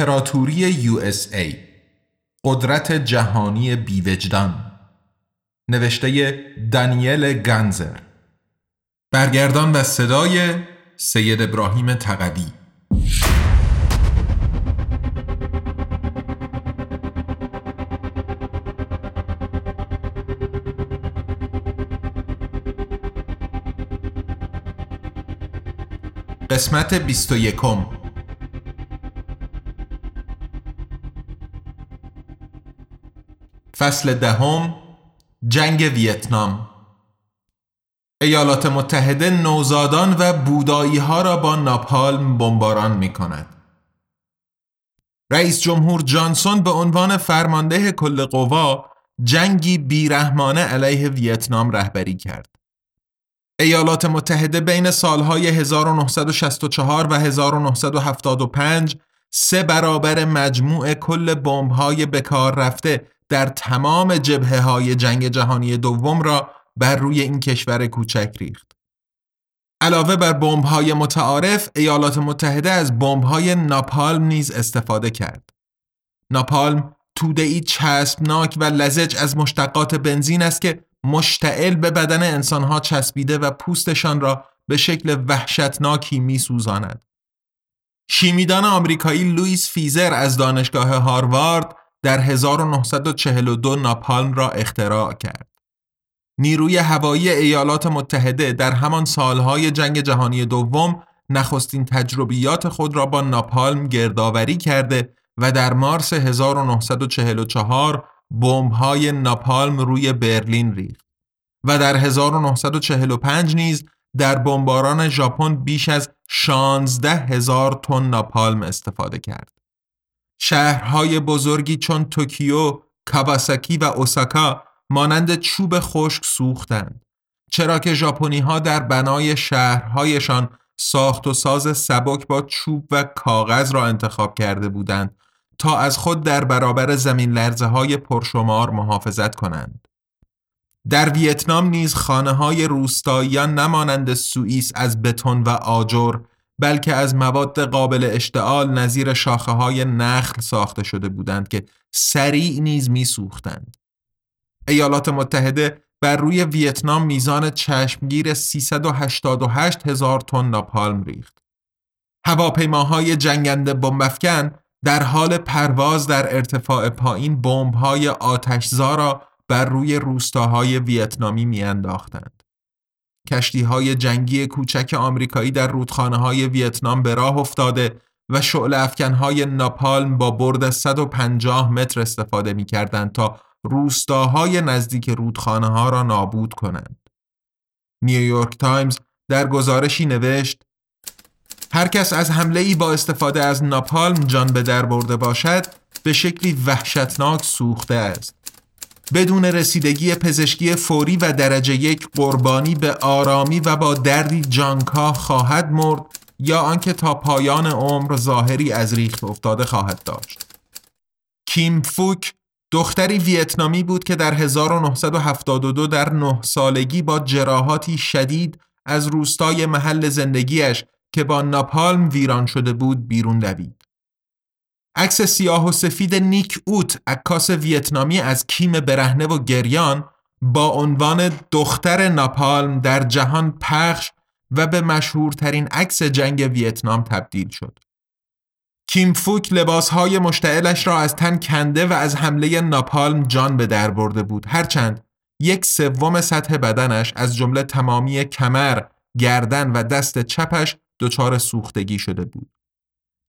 امپراتوری USA قدرت جهانی بیوجدان. نوشته دانیل گنزر برگردان و صدای سید ابراهیم تقوی. قسمت 21 فصل دهم جنگ ویتنام ایالات متحده نوزادان و بودایی ها را با ناپالم بمباران می کند. رئیس جمهور جانسون به عنوان فرمانده کل قوا جنگی بیرحمانه علیه ویتنام رهبری کرد. ایالات متحده بین سالهای 1964 و 1975 سه برابر مجموع کل بمب‌های بکار رفته در تمام جبهه های جنگ جهانی دوم را بر روی این کشور کوچک ریخت. علاوه بر بمب های متعارف، ایالات متحده از بمب های ناپالم نیز استفاده کرد. ناپالم توده ای چسبناک و لزج از مشتقات بنزین است که مشتعل به بدن انسانها چسبیده و پوستشان را به شکل وحشتناکی می سوزاند. شیمیدان آمریکایی لوئیس فیزر از دانشگاه هاروارد در 1942 ناپالم را اختراع کرد. نیروی هوایی ایالات متحده در همان سالهای جنگ جهانی دوم نخستین تجربیات خود را با ناپالم گردآوری کرده و در مارس 1944 بمب‌های ناپالم روی برلین ریخت و در 1945 نیز در بمباران ژاپن بیش از 16 هزار تن ناپالم استفاده کرد. شهرهای بزرگی چون توکیو، کاباساکی و اوساکا مانند چوب خشک سوختند. چرا که ژاپنی ها در بنای شهرهایشان ساخت و ساز سبک با چوب و کاغذ را انتخاب کرده بودند تا از خود در برابر زمین لرزه های پرشمار محافظت کنند. در ویتنام نیز خانه های روستاییان نمانند سوئیس از بتون و آجر بلکه از مواد قابل اشتعال نظیر شاخه های نخل ساخته شده بودند که سریع نیز میسوختند. ایالات متحده بر روی ویتنام میزان چشمگیر 388 هزار تن ناپالم ریخت. هواپیماهای جنگنده بمبافکن در حال پرواز در ارتفاع پایین بمب‌های آتشزا را بر روی روستاهای ویتنامی میانداختند. کشتی های جنگی کوچک آمریکایی در رودخانه های ویتنام به راه افتاده و شعل افکن های ناپالم با برد 150 متر استفاده می کردند تا روستاهای نزدیک رودخانه ها را نابود کنند. نیویورک تایمز در گزارشی نوشت هر کس از حمله ای با استفاده از ناپالم جان به در برده باشد به شکلی وحشتناک سوخته است. بدون رسیدگی پزشکی فوری و درجه یک قربانی به آرامی و با دردی جانکا خواهد مرد یا آنکه تا پایان عمر ظاهری از ریخت افتاده خواهد داشت. کیم فوک دختری ویتنامی بود که در 1972 در نه سالگی با جراحاتی شدید از روستای محل زندگیش که با ناپالم ویران شده بود بیرون دوید. عکس سیاه و سفید نیک اوت عکاس ویتنامی از کیم برهنه و گریان با عنوان دختر ناپالم در جهان پخش و به مشهورترین عکس جنگ ویتنام تبدیل شد. کیم فوک لباسهای مشتعلش را از تن کنده و از حمله ناپالم جان به در برده بود هرچند یک سوم سطح بدنش از جمله تمامی کمر، گردن و دست چپش دچار سوختگی شده بود.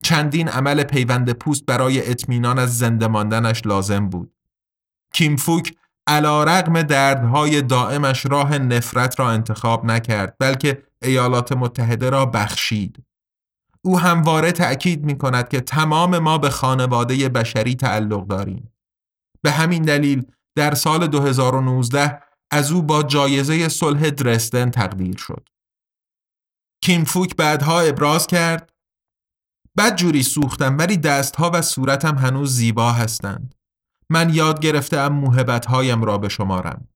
چندین عمل پیوند پوست برای اطمینان از زنده ماندنش لازم بود. کیمفوک علا رقم دردهای دائمش راه نفرت را انتخاب نکرد بلکه ایالات متحده را بخشید. او همواره تأکید می کند که تمام ما به خانواده بشری تعلق داریم. به همین دلیل در سال 2019 از او با جایزه صلح درستن تقدیر شد. کیم فوک بعدها ابراز کرد بد جوری سوختم ولی دستها و صورتم هنوز زیبا هستند. من یاد گرفتم موهبتهایم را به شمارم.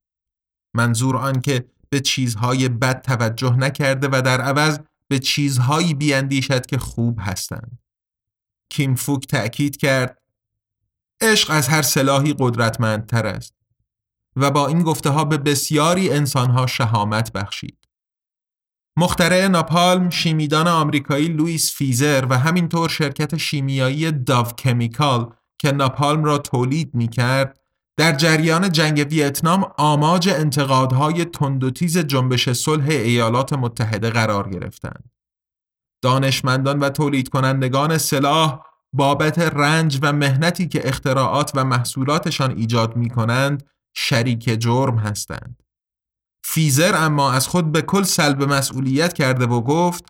منظور آن که به چیزهای بد توجه نکرده و در عوض به چیزهایی بیاندیشد که خوب هستند. کیم فوک تأکید کرد عشق از هر سلاحی قدرتمندتر است و با این گفته ها به بسیاری انسانها شهامت بخشید. مخترع ناپالم شیمیدان آمریکایی لوئیس فیزر و همینطور شرکت شیمیایی داو کمیکال که ناپالم را تولید می کرد در جریان جنگ ویتنام آماج انتقادهای تندوتیز جنبش صلح ایالات متحده قرار گرفتند. دانشمندان و تولید کنندگان سلاح بابت رنج و مهنتی که اختراعات و محصولاتشان ایجاد می کنند شریک جرم هستند. فیزر اما از خود به کل سلب مسئولیت کرده و گفت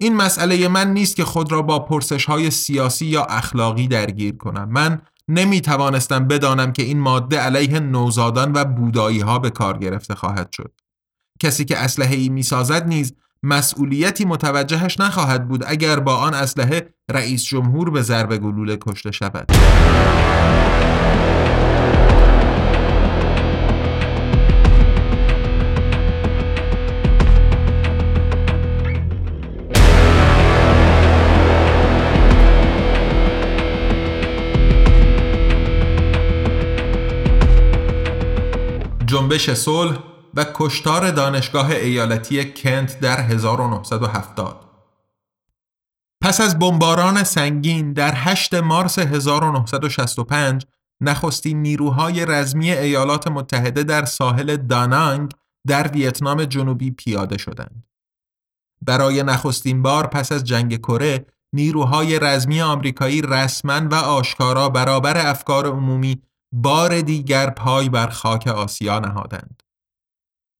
این مسئله من نیست که خود را با پرسش های سیاسی یا اخلاقی درگیر کنم. من نمی توانستم بدانم که این ماده علیه نوزادان و بودایی ها به کار گرفته خواهد شد. کسی که اسلحه ای می سازد نیز مسئولیتی متوجهش نخواهد بود اگر با آن اسلحه رئیس جمهور به ضرب گلوله کشته شود. جنبش صلح و کشتار دانشگاه ایالتی کنت در 1970 پس از بمباران سنگین در 8 مارس 1965 نخستین نیروهای رزمی ایالات متحده در ساحل دانانگ در ویتنام جنوبی پیاده شدند. برای نخستین بار پس از جنگ کره نیروهای رزمی آمریکایی رسما و آشکارا برابر افکار عمومی بار دیگر پای بر خاک آسیا نهادند.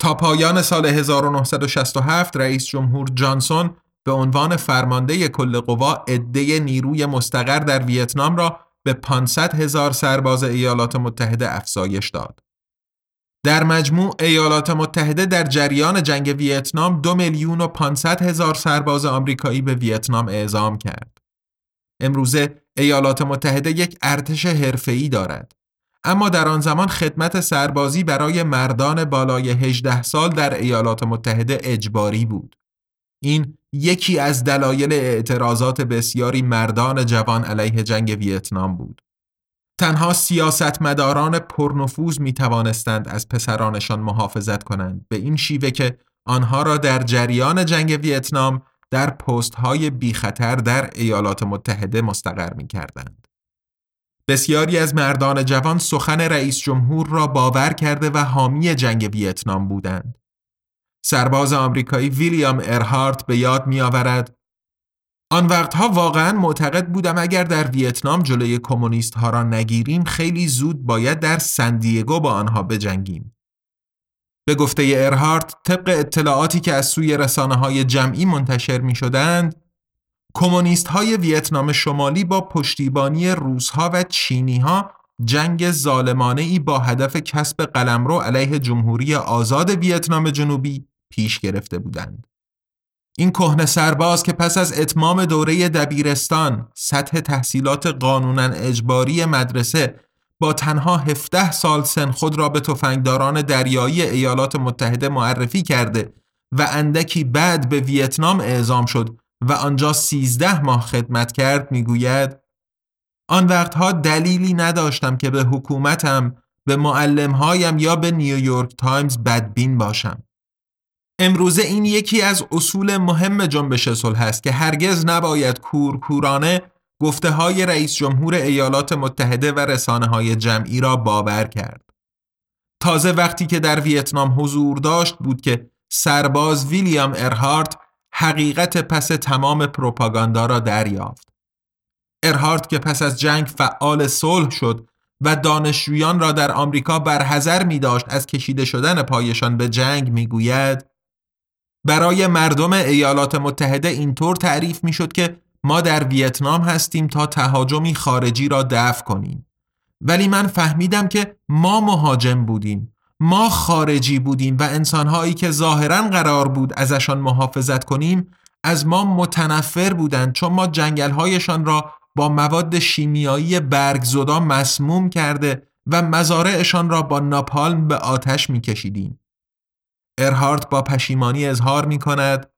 تا پایان سال 1967 رئیس جمهور جانسون به عنوان فرمانده کل قوا عده نیروی مستقر در ویتنام را به 500 هزار سرباز ایالات متحده افزایش داد. در مجموع ایالات متحده در جریان جنگ ویتنام دو میلیون و 500 هزار سرباز آمریکایی به ویتنام اعزام کرد. امروزه ایالات متحده یک ارتش حرفه‌ای دارد. اما در آن زمان خدمت سربازی برای مردان بالای 18 سال در ایالات متحده اجباری بود. این یکی از دلایل اعتراضات بسیاری مردان جوان علیه جنگ ویتنام بود. تنها سیاستمداران پرنفوذ می توانستند از پسرانشان محافظت کنند به این شیوه که آنها را در جریان جنگ ویتنام در پست های بی خطر در ایالات متحده مستقر می کردند. بسیاری از مردان جوان سخن رئیس جمهور را باور کرده و حامی جنگ ویتنام بودند. سرباز آمریکایی ویلیام ارهارت به یاد می آورد آن وقتها واقعا معتقد بودم اگر در ویتنام جلوی کمونیست ها را نگیریم خیلی زود باید در سندیگو با آنها بجنگیم. به گفته ارهارت طبق اطلاعاتی که از سوی رسانه های جمعی منتشر می شدند کمونیست های ویتنام شمالی با پشتیبانی روسها و چینی ها جنگ ظالمانه ای با هدف کسب قلمرو علیه جمهوری آزاد ویتنام جنوبی پیش گرفته بودند. این کهنه سرباز که پس از اتمام دوره دبیرستان سطح تحصیلات قانونا اجباری مدرسه با تنها 17 سال سن خود را به تفنگداران دریایی ایالات متحده معرفی کرده و اندکی بعد به ویتنام اعزام شد و آنجا 13 ماه خدمت کرد می‌گوید آن وقتها دلیلی نداشتم که به حکومتم به معلمهایم یا به نیویورک تایمز بدبین باشم امروزه این یکی از اصول مهم جنبش صلح است که هرگز نباید کورکورانه گفته های رئیس جمهور ایالات متحده و رسانه های جمعی را باور کرد. تازه وقتی که در ویتنام حضور داشت بود که سرباز ویلیام ارهارت حقیقت پس تمام پروپاگاندا را دریافت. ارهارت که پس از جنگ فعال صلح شد و دانشجویان را در آمریکا برحذر می داشت از کشیده شدن پایشان به جنگ می گوید برای مردم ایالات متحده اینطور تعریف می شد که ما در ویتنام هستیم تا تهاجمی خارجی را دفع کنیم ولی من فهمیدم که ما مهاجم بودیم ما خارجی بودیم و انسانهایی که ظاهرا قرار بود ازشان محافظت کنیم از ما متنفر بودند چون ما جنگلهایشان را با مواد شیمیایی برگزدا مسموم کرده و مزارعشان را با ناپالم به آتش میکشیدیم. ارهارت با پشیمانی اظهار می کند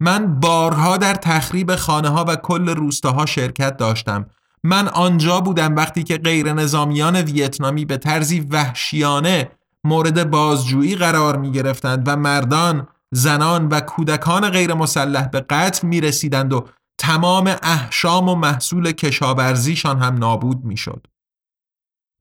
من بارها در تخریب خانه ها و کل روستاها شرکت داشتم من آنجا بودم وقتی که غیر نظامیان ویتنامی به طرزی وحشیانه مورد بازجویی قرار می گرفتند و مردان، زنان و کودکان غیر مسلح به قتل می رسیدند و تمام احشام و محصول کشاورزیشان هم نابود می شد.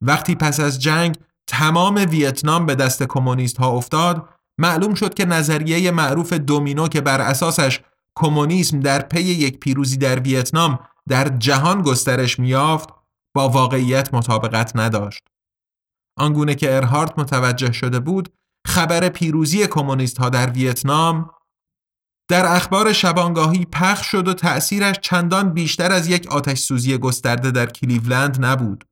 وقتی پس از جنگ تمام ویتنام به دست کمونیست ها افتاد معلوم شد که نظریه معروف دومینو که بر اساسش کمونیسم در پی یک پیروزی در ویتنام در جهان گسترش میافت با واقعیت مطابقت نداشت. آنگونه که ارهارت متوجه شده بود خبر پیروزی کمونیست ها در ویتنام در اخبار شبانگاهی پخش شد و تأثیرش چندان بیشتر از یک آتش سوزی گسترده در کلیولند نبود.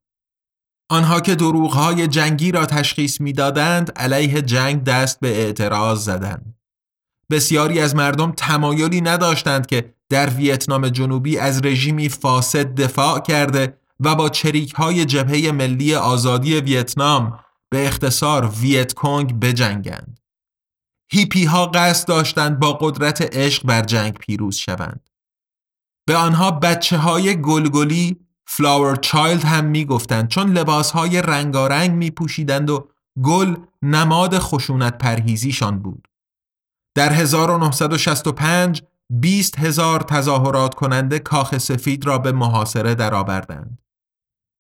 آنها که دروغهای جنگی را تشخیص می‌دادند علیه جنگ دست به اعتراض زدند. بسیاری از مردم تمایلی نداشتند که در ویتنام جنوبی از رژیمی فاسد دفاع کرده و با چریک های جبهه ملی آزادی ویتنام به اختصار ویت کنگ بجنگند. هیپی ها قصد داشتند با قدرت عشق بر جنگ پیروز شوند. به آنها بچه های گلگلی فلاور چایلد هم می گفتند چون لباس های رنگارنگ می پوشیدند و گل نماد خشونت پرهیزیشان بود. در 1965 20 هزار تظاهرات کننده کاخ سفید را به محاصره درآوردند.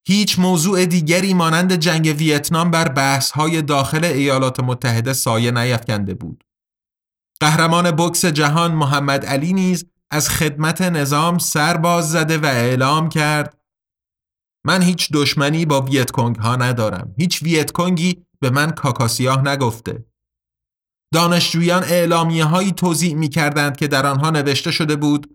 هیچ موضوع دیگری مانند جنگ ویتنام بر بحث های داخل ایالات متحده سایه نیفکنده بود. قهرمان بکس جهان محمد علی نیز از خدمت نظام سر باز زده و اعلام کرد من هیچ دشمنی با ویتکونگ ها ندارم. هیچ ویتکونگی به من کاکاسیاه نگفته. دانشجویان اعلامیه هایی توضیح می کردند که در آنها نوشته شده بود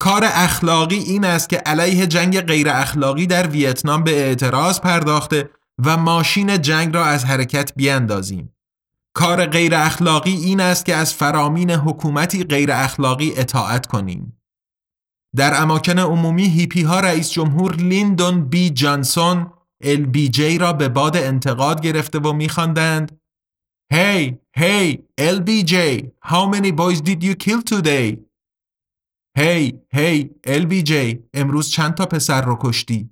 کار اخلاقی این است که علیه جنگ غیر اخلاقی در ویتنام به اعتراض پرداخته و ماشین جنگ را از حرکت بیاندازیم. کار غیر اخلاقی این است که از فرامین حکومتی غیر اخلاقی اطاعت کنیم. در اماکن عمومی هیپی ها رئیس جمهور لیندون بی جانسون LBJ را به باد انتقاد گرفته و میخواندند Hey, hey, LBJ, how many boys did you kill today? Hey, hey, LBJ, امروز چند تا پسر رو کشتی؟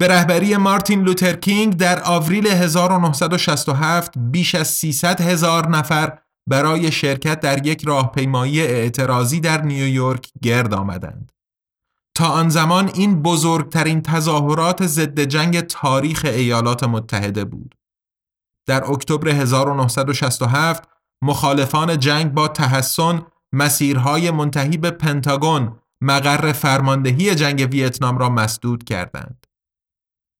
به رهبری مارتین لوتر کینگ در آوریل 1967 بیش از 300 هزار نفر برای شرکت در یک راهپیمایی اعتراضی در نیویورک گرد آمدند. تا آن زمان این بزرگترین تظاهرات ضد جنگ تاریخ ایالات متحده بود. در اکتبر 1967 مخالفان جنگ با تحسن مسیرهای منتهی به پنتاگون مقر فرماندهی جنگ ویتنام را مسدود کردند.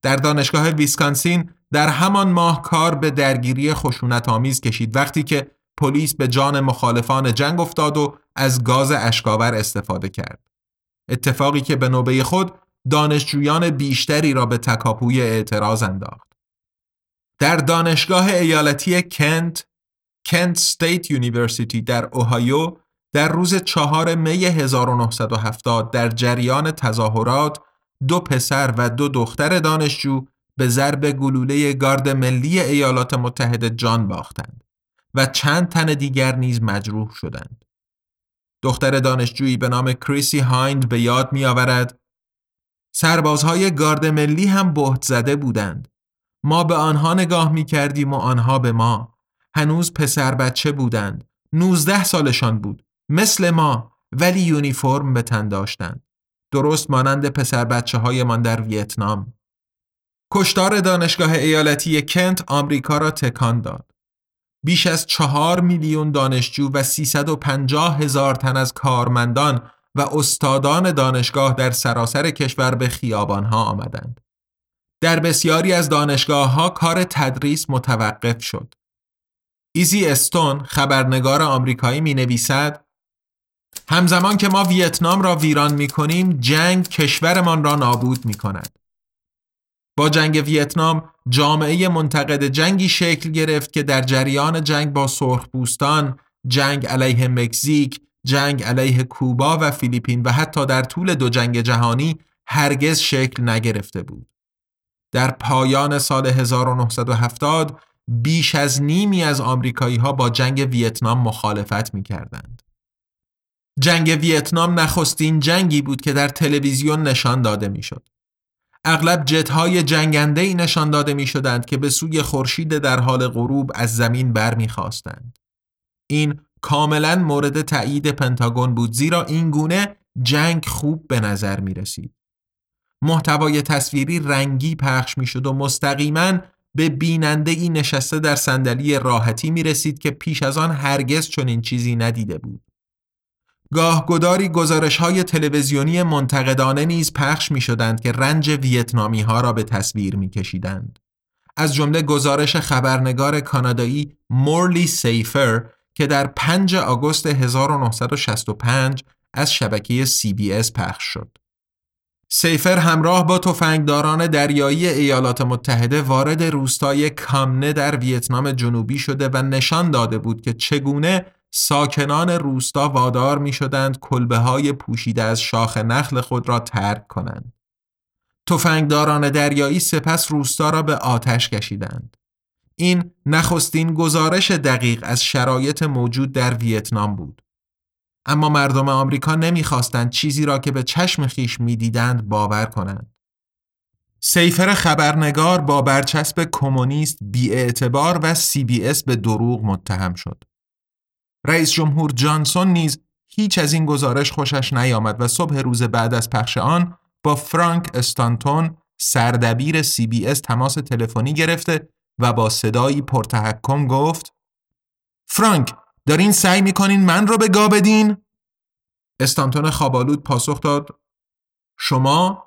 در دانشگاه ویسکانسین در همان ماه کار به درگیری خشونت آمیز کشید وقتی که پلیس به جان مخالفان جنگ افتاد و از گاز اشک‌آور استفاده کرد. اتفاقی که به نوبه خود دانشجویان بیشتری را به تکاپوی اعتراض انداخت. در دانشگاه ایالتی کنت، Kent State University در اوهایو در روز چهار می 1970 در جریان تظاهرات دو پسر و دو دختر دانشجو به ضرب گلوله گارد ملی ایالات متحده جان باختند. و چند تن دیگر نیز مجروح شدند. دختر دانشجویی به نام کریسی هایند به یاد می آورد سربازهای گارد ملی هم بهت زده بودند. ما به آنها نگاه می کردیم و آنها به ما. هنوز پسر بچه بودند. نوزده سالشان بود. مثل ما ولی یونیفرم به تن داشتند. درست مانند پسر بچه های من در ویتنام. کشتار دانشگاه ایالتی کنت آمریکا را تکان داد. بیش از چهار میلیون دانشجو و 350 هزار تن از کارمندان و استادان دانشگاه در سراسر کشور به خیابانها آمدند. در بسیاری از دانشگاه ها کار تدریس متوقف شد. ایزی استون خبرنگار آمریکایی می نویسد همزمان که ما ویتنام را ویران می کنیم جنگ کشورمان را نابود می کند. با جنگ ویتنام جامعه منتقد جنگی شکل گرفت که در جریان جنگ با سرخپوستان، جنگ علیه مکزیک، جنگ علیه کوبا و فیلیپین و حتی در طول دو جنگ جهانی هرگز شکل نگرفته بود. در پایان سال 1970 بیش از نیمی از آمریکایی ها با جنگ ویتنام مخالفت می کردند. جنگ ویتنام نخستین جنگی بود که در تلویزیون نشان داده می شد. اغلب جت های جنگنده ای نشان داده می شدند که به سوی خورشید در حال غروب از زمین بر می خواستند. این کاملا مورد تایید پنتاگون بود زیرا این گونه جنگ خوب به نظر می رسید. محتوای تصویری رنگی پخش می شد و مستقیما به بیننده ای نشسته در صندلی راحتی می رسید که پیش از آن هرگز چنین چیزی ندیده بود. گاهگداری گزارش های تلویزیونی منتقدانه نیز پخش می شدند که رنج ویتنامی ها را به تصویر می کشیدند. از جمله گزارش خبرنگار کانادایی مورلی سیفر که در 5 آگوست 1965 از شبکه CBS پخش شد. سیفر همراه با تفنگداران دریایی ایالات متحده وارد روستای کامنه در ویتنام جنوبی شده و نشان داده بود که چگونه ساکنان روستا وادار می شدند کلبه های پوشیده از شاخ نخل خود را ترک کنند. تفنگداران دریایی سپس روستا را به آتش کشیدند. این نخستین گزارش دقیق از شرایط موجود در ویتنام بود. اما مردم آمریکا نمی‌خواستند چیزی را که به چشم خویش می‌دیدند باور کنند. سیفر خبرنگار با برچسب کمونیست بی‌اعتبار و سی بی اس به دروغ متهم شد. رئیس جمهور جانسون نیز هیچ از این گزارش خوشش نیامد و صبح روز بعد از پخش آن با فرانک استانتون سردبیر سی بی اس تماس تلفنی گرفته و با صدایی پرتحکم گفت فرانک دارین سعی می‌کنین من رو به گا بدین؟ استانتون خوابالود پاسخ داد شما؟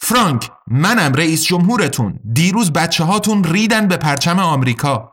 فرانک منم رئیس جمهورتون دیروز بچه هاتون ریدن به پرچم آمریکا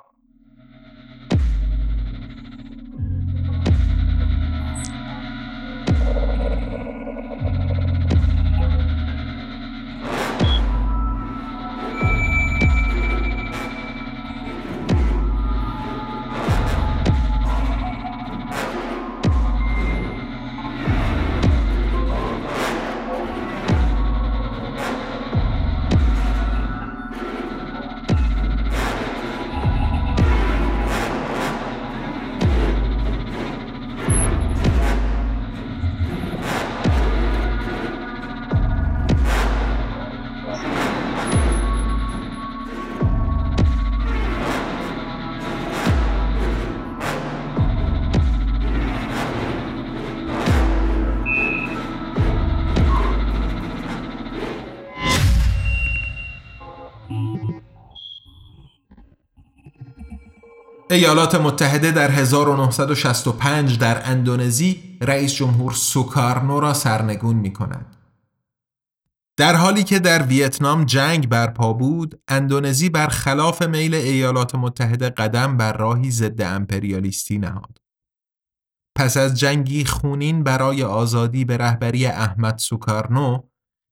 ایالات متحده در 1965 در اندونزی رئیس جمهور سوکارنو را سرنگون می کند. در حالی که در ویتنام جنگ برپا بود، اندونزی بر خلاف میل ایالات متحده قدم بر راهی ضد امپریالیستی نهاد. پس از جنگی خونین برای آزادی به رهبری احمد سوکارنو،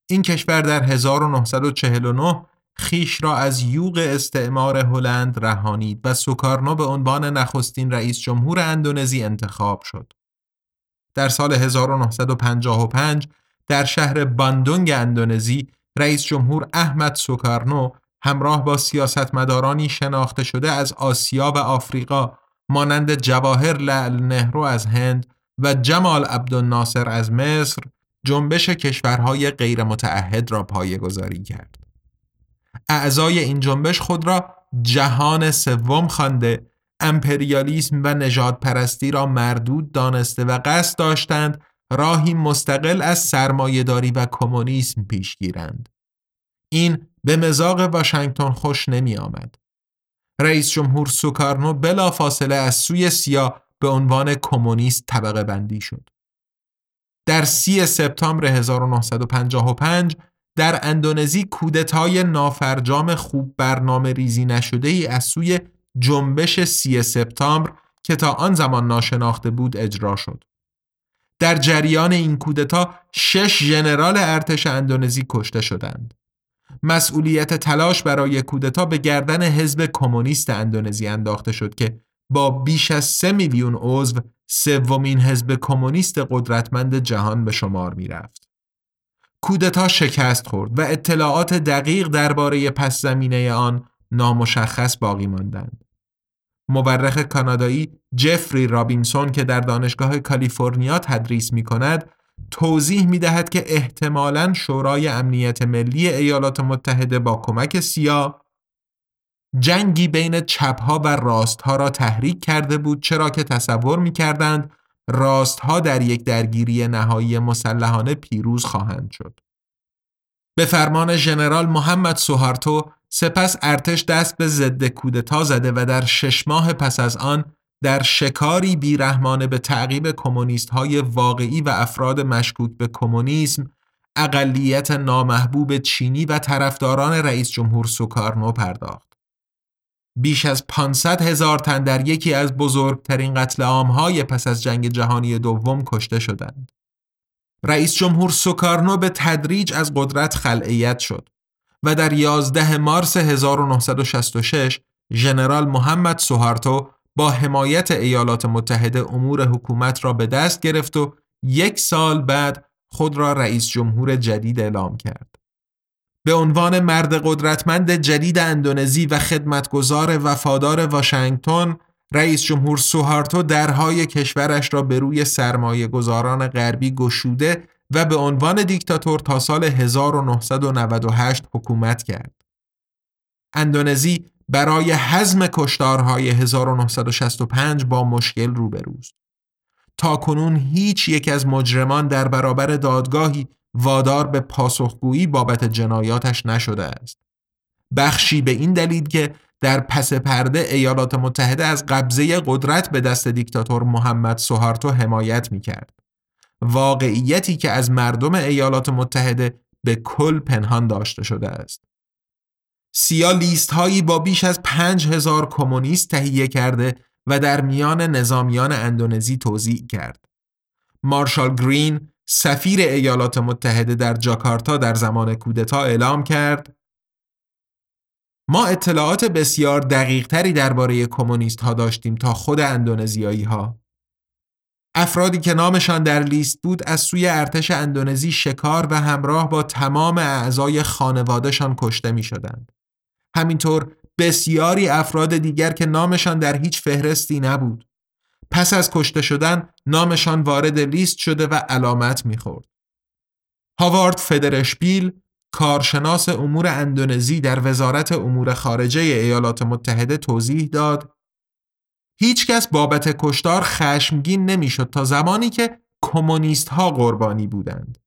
این کشور در 1949 خیش را از یوغ استعمار هلند رهانید و سوکارنو به عنوان نخستین رئیس جمهور اندونزی انتخاب شد. در سال 1955 در شهر باندونگ اندونزی رئیس جمهور احمد سوکارنو همراه با سیاستمدارانی شناخته شده از آسیا و آفریقا مانند جواهر لعل نهرو از هند و جمال عبدالناصر از مصر جنبش کشورهای غیر متعهد را پایگذاری کرد. اعضای این جنبش خود را جهان سوم خوانده امپریالیسم و نجات پرستی را مردود دانسته و قصد داشتند راهی مستقل از سرمایهداری و کمونیسم پیش گیرند. این به مزاق واشنگتن خوش نمی آمد. رئیس جمهور سوکارنو بلا فاصله از سوی سیا به عنوان کمونیست طبقه بندی شد. در سی سپتامبر 1955 در اندونزی کودتای نافرجام خوب برنامه ریزی نشده ای از سوی جنبش سی سپتامبر که تا آن زمان ناشناخته بود اجرا شد. در جریان این کودتا شش ژنرال ارتش اندونزی کشته شدند. مسئولیت تلاش برای کودتا به گردن حزب کمونیست اندونزی انداخته شد که با بیش از سه میلیون عضو سومین حزب کمونیست قدرتمند جهان به شمار می رفت. کودتا شکست خورد و اطلاعات دقیق درباره پس زمینه آن نامشخص باقی ماندند. مورخ کانادایی جفری رابینسون که در دانشگاه کالیفرنیا تدریس می کند توضیح می دهد که احتمالاً شورای امنیت ملی ایالات متحده با کمک سیا جنگی بین چپها و راستها را تحریک کرده بود چرا که تصور می کردند راستها در یک درگیری نهایی مسلحانه پیروز خواهند شد. به فرمان ژنرال محمد سوهارتو سپس ارتش دست به ضد کودتا زده و در شش ماه پس از آن در شکاری بیرحمانه به تعقیب کمونیست های واقعی و افراد مشکوک به کمونیسم اقلیت نامحبوب چینی و طرفداران رئیس جمهور سوکارنو پرداخت. بیش از 500 هزار تن در یکی از بزرگترین قتل های پس از جنگ جهانی دوم کشته شدند. رئیس جمهور سوکارنو به تدریج از قدرت خلعیت شد و در 11 مارس 1966 ژنرال محمد سوهارتو با حمایت ایالات متحده امور حکومت را به دست گرفت و یک سال بعد خود را رئیس جمهور جدید اعلام کرد. به عنوان مرد قدرتمند جدید اندونزی و خدمتگزار وفادار واشنگتن رئیس جمهور سوهارتو درهای کشورش را به روی سرمایه گذاران غربی گشوده و به عنوان دیکتاتور تا سال 1998 حکومت کرد. اندونزی برای حزم کشتارهای 1965 با مشکل روبروست. تا کنون هیچ یک از مجرمان در برابر دادگاهی وادار به پاسخگویی بابت جنایاتش نشده است. بخشی به این دلیل که در پس پرده ایالات متحده از قبضه قدرت به دست دیکتاتور محمد سوهارتو حمایت می کرد. واقعیتی که از مردم ایالات متحده به کل پنهان داشته شده است. سیا لیست هایی با بیش از پنج هزار کمونیست تهیه کرده و در میان نظامیان اندونزی توضیح کرد. مارشال گرین سفیر ایالات متحده در جاکارتا در زمان کودتا اعلام کرد ما اطلاعات بسیار دقیق تری درباره کمونیست ها داشتیم تا خود اندونزیایی ها. افرادی که نامشان در لیست بود از سوی ارتش اندونزی شکار و همراه با تمام اعضای خانوادهشان کشته می شدند. همینطور بسیاری افراد دیگر که نامشان در هیچ فهرستی نبود. پس از کشته شدن نامشان وارد لیست شده و علامت می‌خورد. هاوارد فدرشپیل کارشناس امور اندونزی در وزارت امور خارجه ایالات متحده توضیح داد هیچ کس بابت کشتار خشمگین نمی‌شد تا زمانی که کمونیست ها قربانی بودند.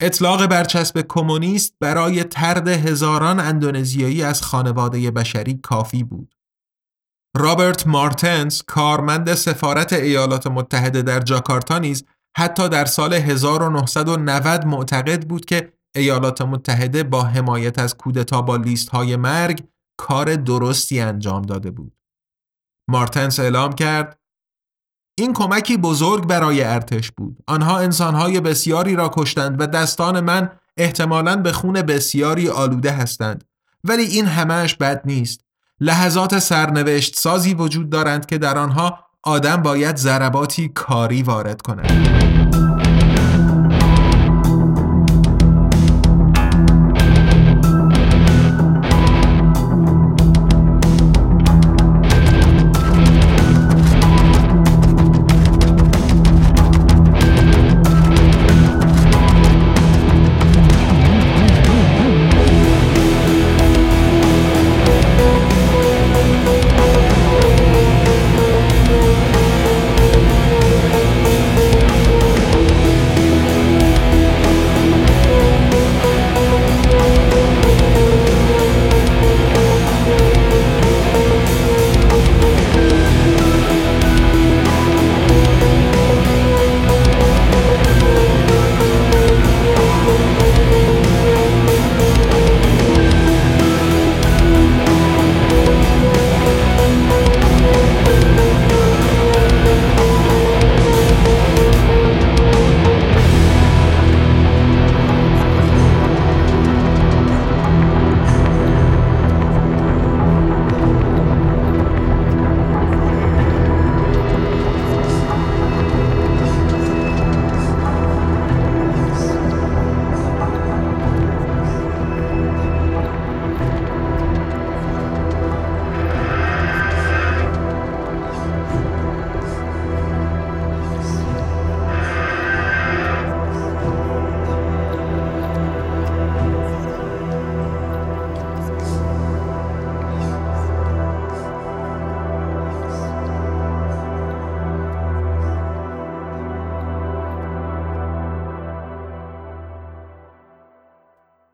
اطلاق برچسب کمونیست برای ترد هزاران اندونزیایی از خانواده بشری کافی بود. رابرت مارتنز کارمند سفارت ایالات متحده در جاکارتا نیز حتی در سال 1990 معتقد بود که ایالات متحده با حمایت از کودتا با لیست های مرگ کار درستی انجام داده بود. مارتنس اعلام کرد این کمکی بزرگ برای ارتش بود. آنها انسانهای بسیاری را کشتند و دستان من احتمالاً به خون بسیاری آلوده هستند. ولی این همهش بد نیست. لحظات سرنوشت سازی وجود دارند که در آنها آدم باید ضرباتی کاری وارد کند.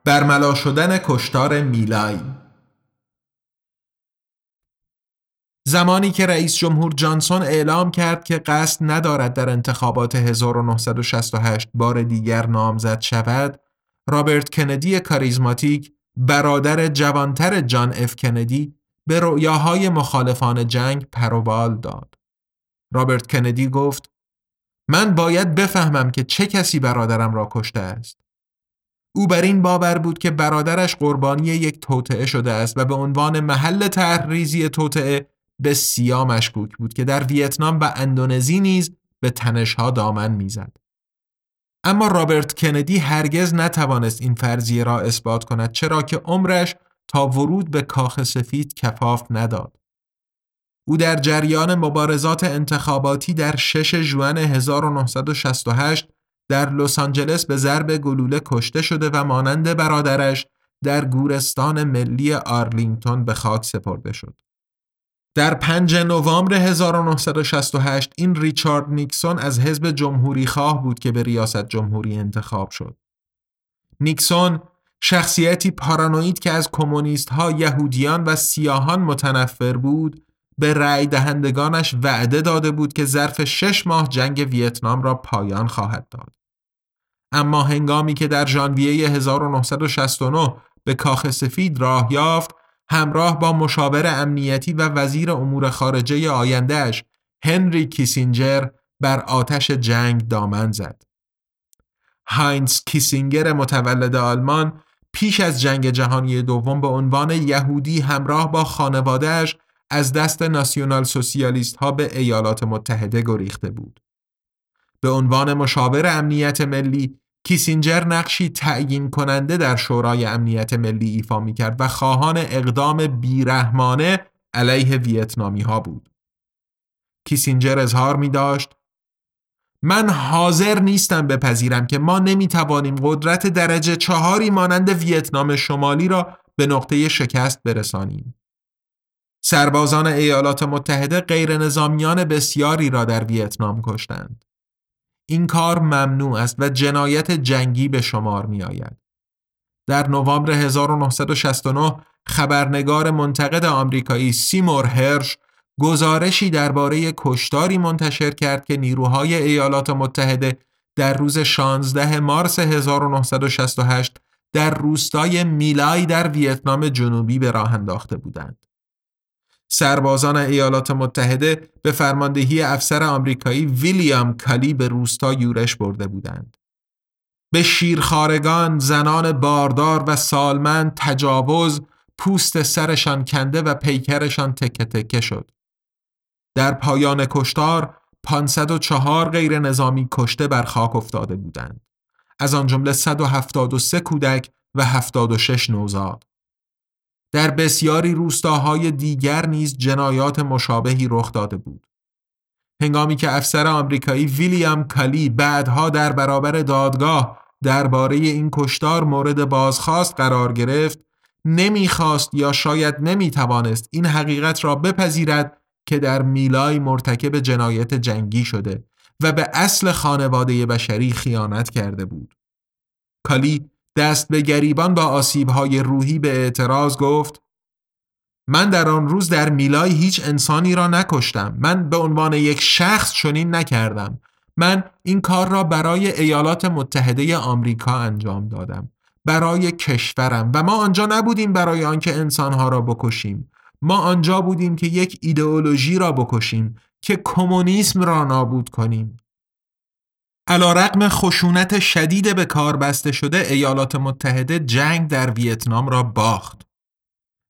برملا شدن کشتار میلای زمانی که رئیس جمهور جانسون اعلام کرد که قصد ندارد در انتخابات 1968 بار دیگر نامزد شود، رابرت کندی کاریزماتیک برادر جوانتر جان اف کندی به رؤیاهای مخالفان جنگ پروبال داد. رابرت کندی گفت من باید بفهمم که چه کسی برادرم را کشته است. او بر این باور بود که برادرش قربانی یک توطعه شده است و به عنوان محل تحریزی توطعه به سیا مشکوک بود که در ویتنام و اندونزی نیز به تنشها دامن می‌زد. اما رابرت کندی هرگز نتوانست این فرضیه را اثبات کند چرا که عمرش تا ورود به کاخ سفید کفاف نداد. او در جریان مبارزات انتخاباتی در 6 ژوئن 1968 در لس آنجلس به ضرب گلوله کشته شده و مانند برادرش در گورستان ملی آرلینگتون به خاک سپرده شد. در 5 نوامبر 1968 این ریچارد نیکسون از حزب جمهوری خواه بود که به ریاست جمهوری انتخاب شد. نیکسون شخصیتی پارانوید که از کمونیست ها، یهودیان و سیاهان متنفر بود به رأی دهندگانش وعده داده بود که ظرف شش ماه جنگ ویتنام را پایان خواهد داد. اما هنگامی که در ژانویه 1969 به کاخ سفید راه یافت همراه با مشاور امنیتی و وزیر امور خارجه آیندهش هنری کیسینجر بر آتش جنگ دامن زد. هاینز کیسینجر متولد آلمان پیش از جنگ جهانی دوم به عنوان یهودی همراه با خانوادهش از دست ناسیونال سوسیالیست ها به ایالات متحده گریخته بود. به عنوان مشاور امنیت ملی کیسینجر نقشی تعیین کننده در شورای امنیت ملی ایفا می کرد و خواهان اقدام بیرحمانه علیه ویتنامی ها بود. کیسینجر اظهار می داشت من حاضر نیستم بپذیرم که ما نمی توانیم قدرت درجه چهاری مانند ویتنام شمالی را به نقطه شکست برسانیم. سربازان ایالات متحده غیر نظامیان بسیاری را در ویتنام کشتند. این کار ممنوع است و جنایت جنگی به شمار می آید. در نوامبر 1969 خبرنگار منتقد آمریکایی سیمور هرش گزارشی درباره کشتاری منتشر کرد که نیروهای ایالات متحده در روز 16 مارس 1968 در روستای میلای در ویتنام جنوبی به راه انداخته بودند. سربازان ایالات متحده به فرماندهی افسر آمریکایی ویلیام کالی به روستا یورش برده بودند. به شیرخارگان، زنان باردار و سالمند تجاوز، پوست سرشان کنده و پیکرشان تکه تکه شد. در پایان کشتار 504 غیر نظامی کشته بر خاک افتاده بودند. از آن جمله 173 کودک و 76 نوزاد. در بسیاری روستاهای دیگر نیز جنایات مشابهی رخ داده بود. هنگامی که افسر آمریکایی ویلیام کالی بعدها در برابر دادگاه درباره این کشتار مورد بازخواست قرار گرفت نمی‌خواست یا شاید نمی‌توانست این حقیقت را بپذیرد که در میلای مرتکب جنایت جنگی شده و به اصل خانواده بشری خیانت کرده بود. کالی دست به گریبان با آسیبهای روحی به اعتراض گفت من در آن روز در میلای هیچ انسانی را نکشتم. من به عنوان یک شخص چنین نکردم. من این کار را برای ایالات متحده آمریکا انجام دادم. برای کشورم. و ما آنجا نبودیم برای آنکه انسانها را بکشیم. ما آنجا بودیم که یک ایدئولوژی را بکشیم که کمونیسم را نابود کنیم. علا رقم خشونت شدید به کار بسته شده ایالات متحده جنگ در ویتنام را باخت.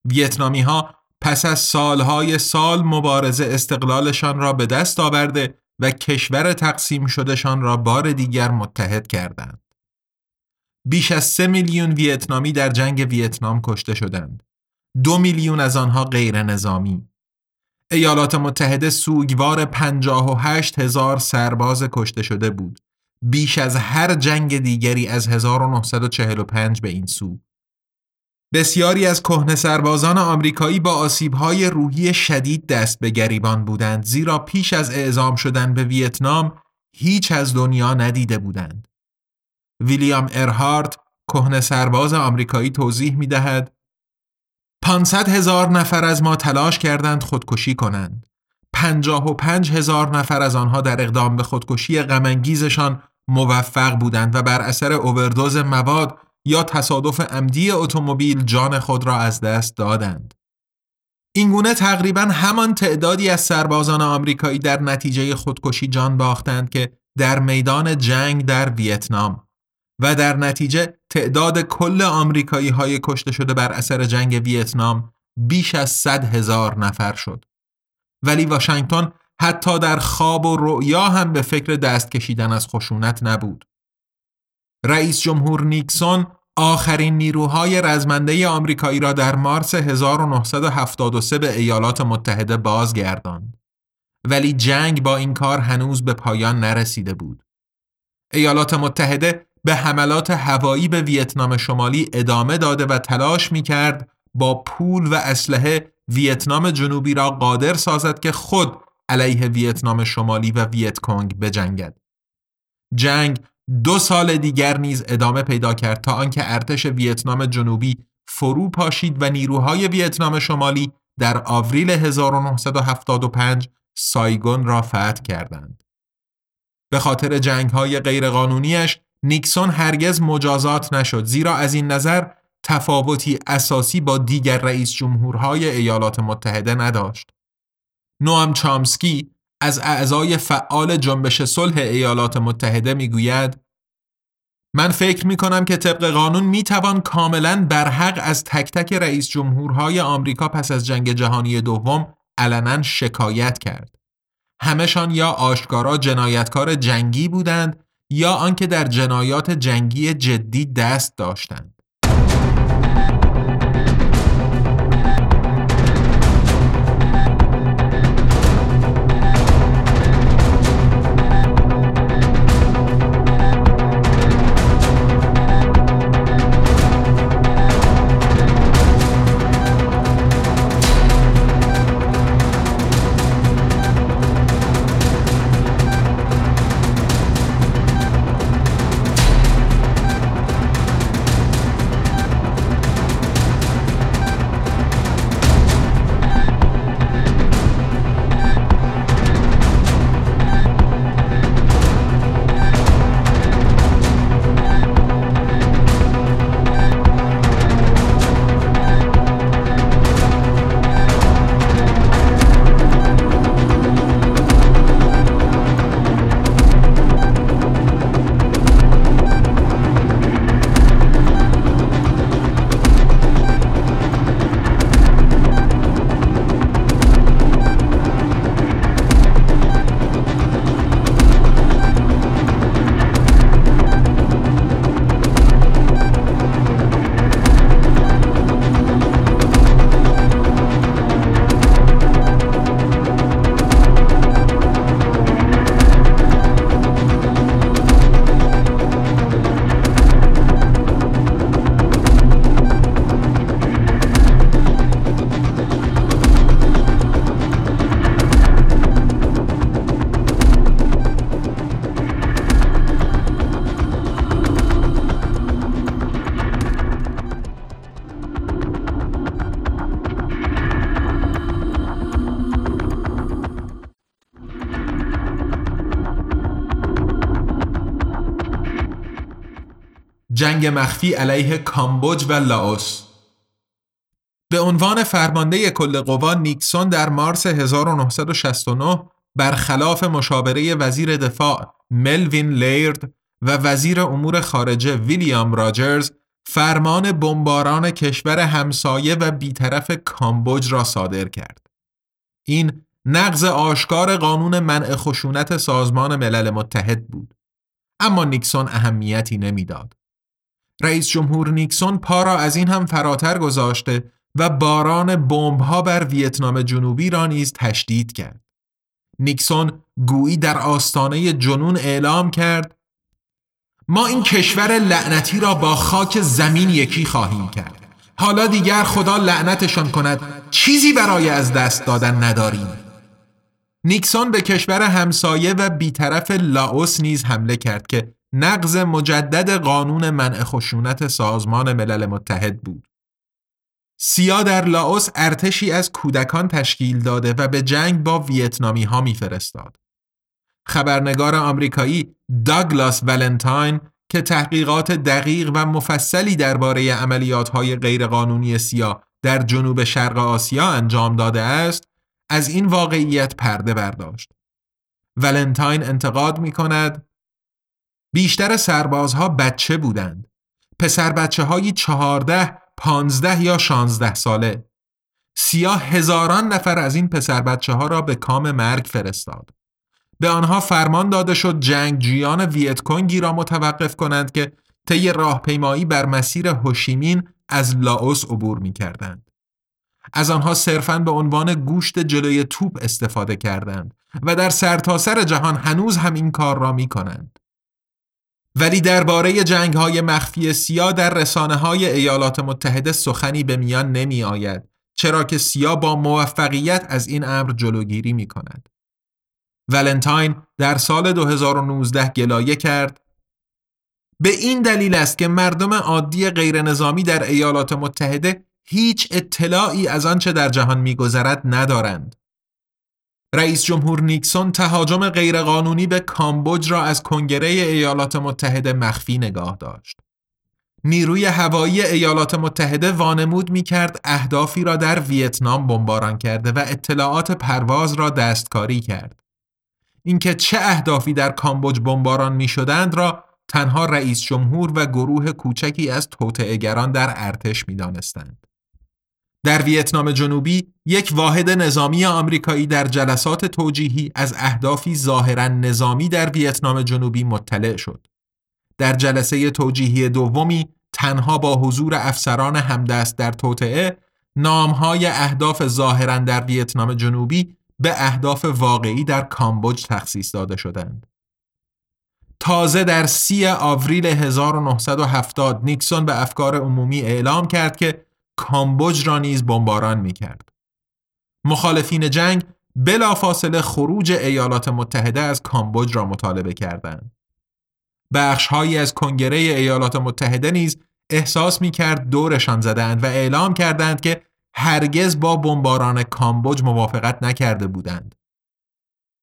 ویتنامی ها پس از سالهای سال مبارزه استقلالشان را به دست آورده و کشور تقسیم شدهشان را بار دیگر متحد کردند. بیش از سه میلیون ویتنامی در جنگ ویتنام کشته شدند. دو میلیون از آنها غیر نظامی. ایالات متحده سوگوار 58 هزار سرباز کشته شده بود. بیش از هر جنگ دیگری از 1945 به این سو. بسیاری از کهنه سربازان آمریکایی با آسیبهای روحی شدید دست به گریبان بودند زیرا پیش از اعزام شدن به ویتنام هیچ از دنیا ندیده بودند. ویلیام ارهارت کهنه سرباز آمریکایی توضیح می دهد 500 هزار نفر از ما تلاش کردند خودکشی کنند. پنجاه و پنج هزار نفر از آنها در اقدام به خودکشی غمانگیزشان موفق بودند و بر اثر اووردوز مواد یا تصادف عمدی اتومبیل جان خود را از دست دادند. اینگونه تقریبا همان تعدادی از سربازان آمریکایی در نتیجه خودکشی جان باختند که در میدان جنگ در ویتنام و در نتیجه تعداد کل آمریکایی های کشته شده بر اثر جنگ ویتنام بیش از صد هزار نفر شد. ولی واشنگتن حتی در خواب و رؤیا هم به فکر دست کشیدن از خشونت نبود. رئیس جمهور نیکسون آخرین نیروهای رزمنده آمریکایی را در مارس 1973 به ایالات متحده بازگرداند. ولی جنگ با این کار هنوز به پایان نرسیده بود. ایالات متحده به حملات هوایی به ویتنام شمالی ادامه داده و تلاش می کرد با پول و اسلحه ویتنام جنوبی را قادر سازد که خود علیه ویتنام شمالی و ویت کنگ بجنگد. جنگ دو سال دیگر نیز ادامه پیدا کرد تا آنکه ارتش ویتنام جنوبی فرو پاشید و نیروهای ویتنام شمالی در آوریل 1975 سایگون را فتح کردند. به خاطر جنگ های غیرقانونیش نیکسون هرگز مجازات نشد زیرا از این نظر تفاوتی اساسی با دیگر رئیس جمهورهای ایالات متحده نداشت. نوام چامسکی از اعضای فعال جنبش صلح ایالات متحده می‌گوید من فکر می کنم که طبق قانون می توان کاملا برحق از تک تک رئیس جمهورهای آمریکا پس از جنگ جهانی دوم علنا شکایت کرد. همشان یا آشکارا جنایتکار جنگی بودند یا آنکه در جنایات جنگی جدی دست داشتند. جنگ مخفی علیه کامبوج و لاوس به عنوان فرمانده کل قوا نیکسون در مارس 1969 برخلاف مشاوره وزیر دفاع ملوین لیرد و وزیر امور خارجه ویلیام راجرز فرمان بمباران کشور همسایه و بیطرف کامبوج را صادر کرد. این نقض آشکار قانون منع خشونت سازمان ملل متحد بود. اما نیکسون اهمیتی نمی‌داد. رئیس جمهور نیکسون پا را از این هم فراتر گذاشته و باران بمبها بر ویتنام جنوبی را نیز تشدید کرد. نیکسون گویی در آستانه جنون اعلام کرد ما این کشور لعنتی را با خاک زمین یکی خواهیم کرد. حالا دیگر خدا لعنتشان کند چیزی برای از دست دادن نداریم. نیکسون به کشور همسایه و بیطرف لاوس نیز حمله کرد که نقض مجدد قانون منع خشونت سازمان ملل متحد بود. سیا در لاوس ارتشی از کودکان تشکیل داده و به جنگ با ویتنامی ها میفرستاد. خبرنگار آمریکایی داگلاس ولنتاین که تحقیقات دقیق و مفصلی درباره عملیات های غیرقانونی سیا در جنوب شرق آسیا انجام داده است از این واقعیت پرده برداشت. ولنتاین انتقاد می کند بیشتر سربازها بچه بودند. پسر بچه های چهارده، پانزده یا شانزده ساله. سیاه هزاران نفر از این پسر بچه ها را به کام مرگ فرستاد. به آنها فرمان داده شد جنگجویان ویتکونگی را متوقف کنند که طی راهپیمایی بر مسیر هوشیمین از لاوس عبور می کردند. از آنها صرفاً به عنوان گوشت جلوی توپ استفاده کردند و در سرتاسر سر جهان هنوز هم این کار را می کنند. ولی درباره جنگ های مخفی سیا در رسانه های ایالات متحده سخنی به میان نمی آید چرا که سیا با موفقیت از این امر جلوگیری می کند. ولنتاین در سال 2019 گلایه کرد به این دلیل است که مردم عادی غیر نظامی در ایالات متحده هیچ اطلاعی از آنچه در جهان میگذرد ندارند. رئیس جمهور نیکسون تهاجم غیرقانونی به کامبوج را از کنگره ایالات متحده مخفی نگاه داشت. نیروی هوایی ایالات متحده وانمود می کرد اهدافی را در ویتنام بمباران کرده و اطلاعات پرواز را دستکاری کرد. اینکه چه اهدافی در کامبوج بمباران می شدند را تنها رئیس جمهور و گروه کوچکی از توطئه‌گران در ارتش می دانستند. در ویتنام جنوبی یک واحد نظامی آمریکایی در جلسات توجیهی از اهدافی ظاهرا نظامی در ویتنام جنوبی مطلع شد. در جلسه توجیهی دومی تنها با حضور افسران همدست در توطعه نامهای اهداف ظاهرا در ویتنام جنوبی به اهداف واقعی در کامبوج تخصیص داده شدند. تازه در سی آوریل 1970 نیکسون به افکار عمومی اعلام کرد که کامبوج را نیز بمباران می کرد. مخالفین جنگ بلافاصله خروج ایالات متحده از کامبوج را مطالبه کردند. بخشهایی از کنگره ایالات متحده نیز احساس می کرد دورشان زدند و اعلام کردند که هرگز با بمباران کامبوج موافقت نکرده بودند.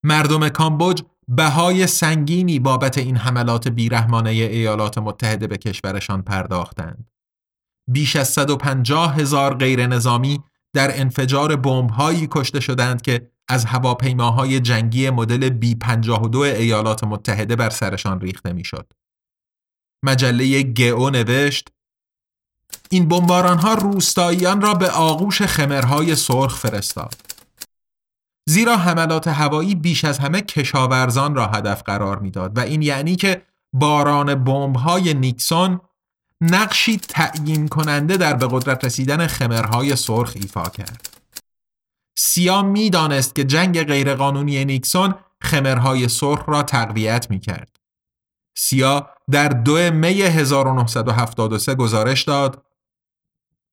مردم کامبوج بهای سنگینی بابت این حملات بیرحمانه ایالات متحده به کشورشان پرداختند. بیش از 150 هزار غیر نظامی در انفجار بمب‌هایی کشته شدند که از هواپیماهای جنگی مدل B-52 ایالات متحده بر سرشان ریخته می‌شد. مجله گئو نوشت این بمباران ها روستاییان را به آغوش خمرهای سرخ فرستاد. زیرا حملات هوایی بیش از همه کشاورزان را هدف قرار می‌داد و این یعنی که باران بمب‌های نیکسون نقشی تعیین کننده در به قدرت رسیدن خمرهای سرخ ایفا کرد. سیا می‌دانست که جنگ غیرقانونی نیکسون خمرهای سرخ را تقویت می کرد. سیا در دو می 1973 گزارش داد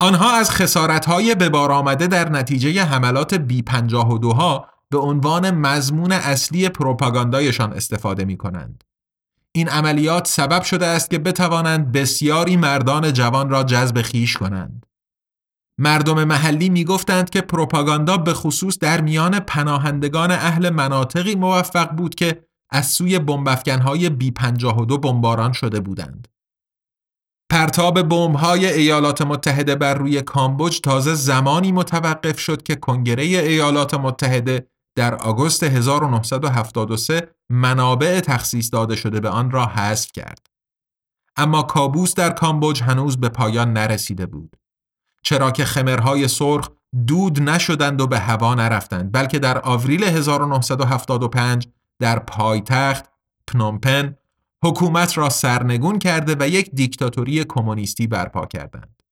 آنها از خسارتهای به بار آمده در نتیجه حملات بی 52 ها به عنوان مضمون اصلی پروپاگاندایشان استفاده می کنند. این عملیات سبب شده است که بتوانند بسیاری مردان جوان را جذب خیش کنند. مردم محلی می گفتند که پروپاگاندا به خصوص در میان پناهندگان اهل مناطقی موفق بود که از سوی بمبافکنهای بی 52 بمباران شده بودند. پرتاب بمب‌های ایالات متحده بر روی کامبوج تازه زمانی متوقف شد که کنگره ایالات متحده در آگوست 1973 منابع تخصیص داده شده به آن را حذف کرد. اما کابوس در کامبوج هنوز به پایان نرسیده بود. چرا که خمرهای سرخ دود نشدند و به هوا نرفتند بلکه در آوریل 1975 در پایتخت پنومپن حکومت را سرنگون کرده و یک دیکتاتوری کمونیستی برپا کردند.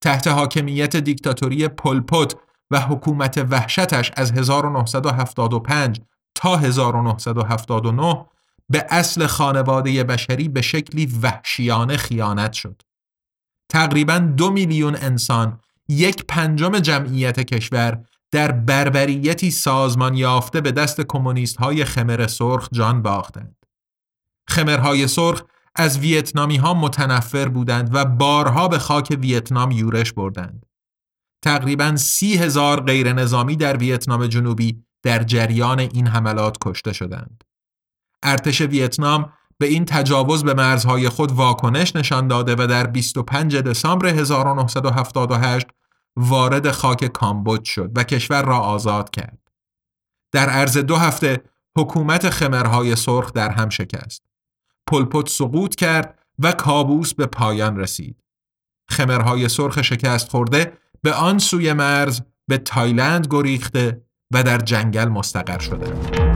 تحت حاکمیت دیکتاتوری پلپوت و حکومت وحشتش از 1975 تا 1979 به اصل خانواده بشری به شکلی وحشیانه خیانت شد. تقریبا دو میلیون انسان یک پنجم جمعیت کشور در بربریتی سازمان یافته به دست کمونیست های خمر سرخ جان باختند. خمرهای سرخ از ویتنامی ها متنفر بودند و بارها به خاک ویتنام یورش بردند. تقریبا سی هزار غیر نظامی در ویتنام جنوبی در جریان این حملات کشته شدند. ارتش ویتنام به این تجاوز به مرزهای خود واکنش نشان داده و در 25 دسامبر 1978 وارد خاک کامبوج شد و کشور را آزاد کرد. در عرض دو هفته حکومت خمرهای سرخ در هم شکست. پلپوت سقوط کرد و کابوس به پایان رسید. خمرهای سرخ شکست خورده به آن سوی مرز به تایلند گریخته و در جنگل مستقر شدند.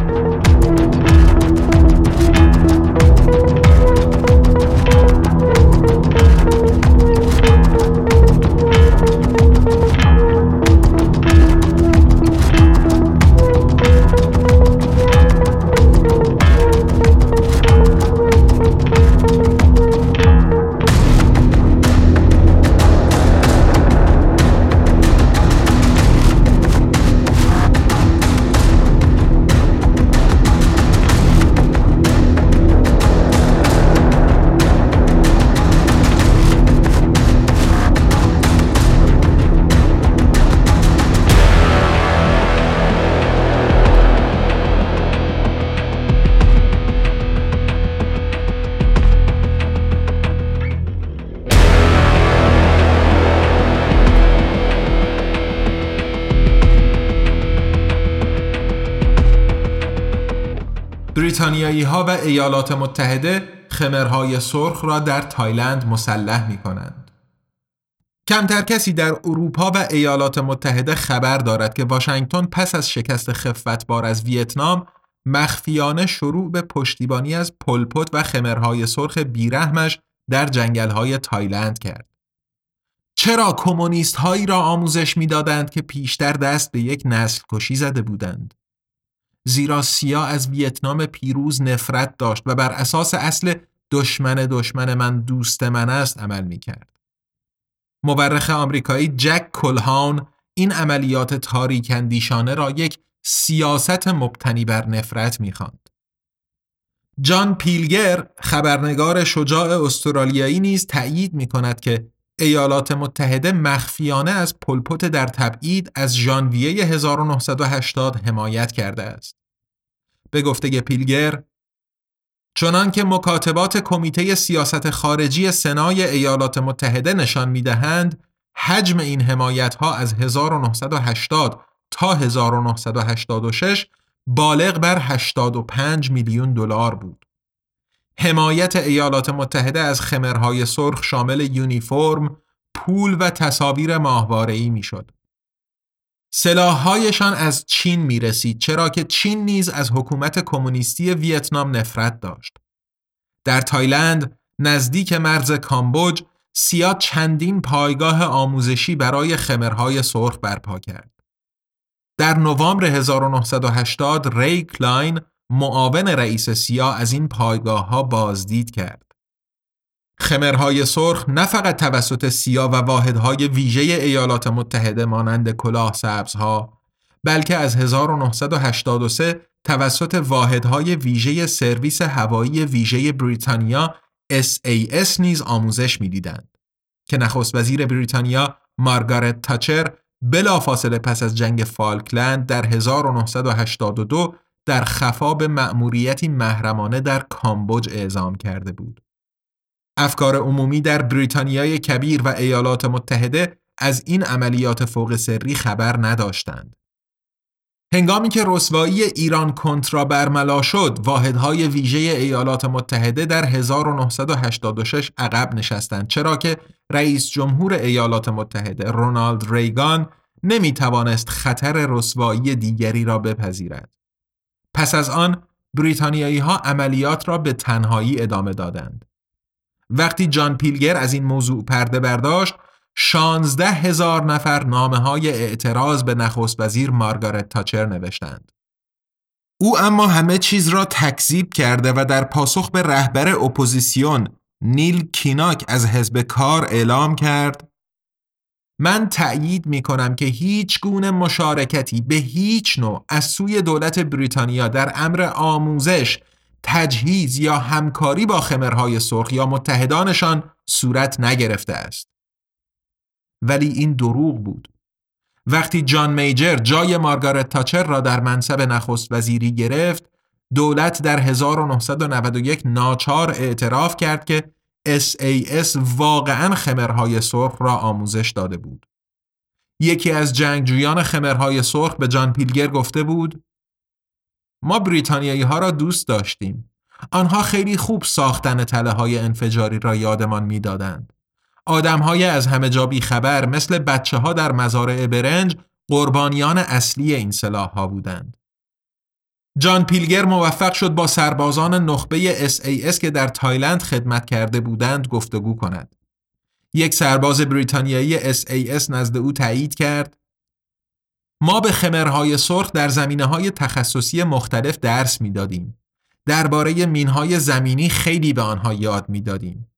بریتانیایی ها و ایالات متحده خمرهای سرخ را در تایلند مسلح می کنند. کمتر کسی در اروپا و ایالات متحده خبر دارد که واشنگتن پس از شکست خفت‌بار از ویتنام مخفیانه شروع به پشتیبانی از پل پوت و خمرهای سرخ بیرحمش در جنگلهای تایلند کرد. چرا کمونیست هایی را آموزش می‌دادند که پیشتر دست به یک نسل کشی زده بودند؟ زیرا سیا از ویتنام پیروز نفرت داشت و بر اساس اصل دشمن دشمن من دوست من است عمل می کرد. مورخ آمریکایی جک کلهاون این عملیات تاریکندیشانه را یک سیاست مبتنی بر نفرت می‌خواند. جان پیلگر خبرنگار شجاع استرالیایی نیز تأیید می کند که ایالات متحده مخفیانه از پلپوت در تبعید از ژانویه 1980 حمایت کرده است. به گفته پیلگر چنان که مکاتبات کمیته سیاست خارجی سنای ایالات متحده نشان می‌دهند حجم این حمایت ها از 1980 تا 1986 بالغ بر 85 میلیون دلار بود. حمایت ایالات متحده از خمرهای سرخ شامل یونیفرم، پول و تصاویر ماهواره‌ای می‌شد. سلاحهایشان از چین می رسید چرا که چین نیز از حکومت کمونیستی ویتنام نفرت داشت. در تایلند نزدیک مرز کامبوج سیا چندین پایگاه آموزشی برای خمرهای سرخ برپا کرد. در نوامبر 1980 ری کلاین معاون رئیس سیا از این پایگاه ها بازدید کرد. خمرهای سرخ نه فقط توسط سیا و واحدهای ویژه ایالات متحده مانند کلاه سبزها بلکه از 1983 توسط واحدهای ویژه سرویس هوایی ویژه بریتانیا SAS نیز آموزش می‌دیدند که نخست وزیر بریتانیا مارگارت تاچر بلافاصله پس از جنگ فالکلند در 1982 در خفا به مأموریتی محرمانه در کامبوج اعزام کرده بود. افکار عمومی در بریتانیای کبیر و ایالات متحده از این عملیات فوق سری خبر نداشتند. هنگامی که رسوایی ایران کنترا برملا شد، واحدهای ویژه ایالات متحده در 1986 عقب نشستند چرا که رئیس جمهور ایالات متحده رونالد ریگان نمی توانست خطر رسوایی دیگری را بپذیرد. پس از آن بریتانیایی ها عملیات را به تنهایی ادامه دادند. وقتی جان پیلگر از این موضوع پرده برداشت، شانزده هزار نفر نامه های اعتراض به نخست وزیر مارگارت تاچر نوشتند. او اما همه چیز را تکذیب کرده و در پاسخ به رهبر اپوزیسیون نیل کیناک از حزب کار اعلام کرد من تأیید می کنم که هیچ گونه مشارکتی به هیچ نوع از سوی دولت بریتانیا در امر آموزش، تجهیز یا همکاری با خمرهای سرخ یا متحدانشان صورت نگرفته است. ولی این دروغ بود. وقتی جان میجر جای مارگارت تاچر را در منصب نخست وزیری گرفت، دولت در 1991 ناچار اعتراف کرد که SAS واقعا خمرهای سرخ را آموزش داده بود. یکی از جنگجویان خمرهای سرخ به جان پیلگر گفته بود ما بریتانیایی ها را دوست داشتیم. آنها خیلی خوب ساختن تله های انفجاری را یادمان می‌دادند. آدم های از همه جا خبر مثل بچه ها در مزارع برنج قربانیان اصلی این سلاح ها بودند. جان پیلگر موفق شد با سربازان نخبه SAS که در تایلند خدمت کرده بودند گفتگو کند. یک سرباز بریتانیایی SAS نزد او تایید کرد ما به خمرهای سرخ در زمینه های تخصصی مختلف درس می‌دادیم. درباره مینهای زمینی خیلی به آنها یاد می‌دادیم.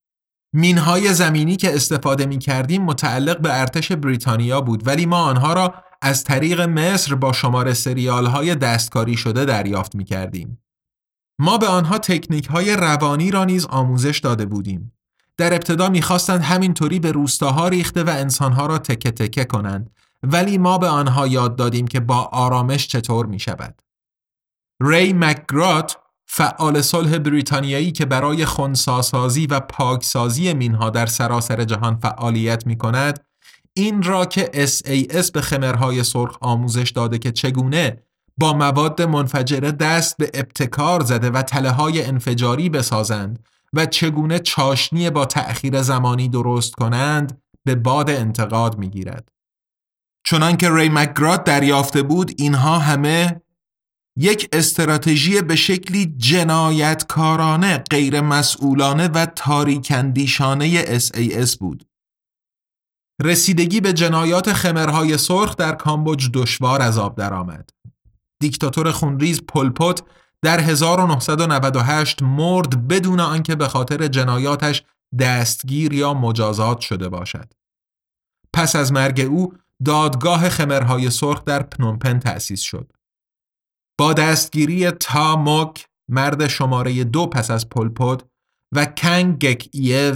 مینهای زمینی که استفاده می کردیم متعلق به ارتش بریتانیا بود ولی ما آنها را از طریق مصر با شمار سریال های دستکاری شده دریافت می کردیم. ما به آنها تکنیک های روانی را نیز آموزش داده بودیم. در ابتدا می‌خواستند همینطوری به روستاها ریخته و انسانها را تکه تکه کنند ولی ما به آنها یاد دادیم که با آرامش چطور می شود. ری مکگرات فعال صلح بریتانیایی که برای خونساسازی و پاکسازی مینها در سراسر جهان فعالیت می کند این را که SAS به خمرهای سرخ آموزش داده که چگونه با مواد منفجره دست به ابتکار زده و تله های انفجاری بسازند و چگونه چاشنی با تأخیر زمانی درست کنند به باد انتقاد می گیرد. چنان که ری مکگراد دریافته بود اینها همه یک استراتژی به شکلی جنایتکارانه غیر مسئولانه و تاریکندیشانه SAS بود. رسیدگی به جنایات خمرهای سرخ در کامبوج دشوار از آب درآمد. دیکتاتور خونریز پلپوت در 1998 مرد بدون آنکه به خاطر جنایاتش دستگیر یا مجازات شده باشد. پس از مرگ او دادگاه خمرهای سرخ در پنومپن تأسیس شد. با دستگیری تا موک مرد شماره دو پس از پل پوت و کانگ گک ایو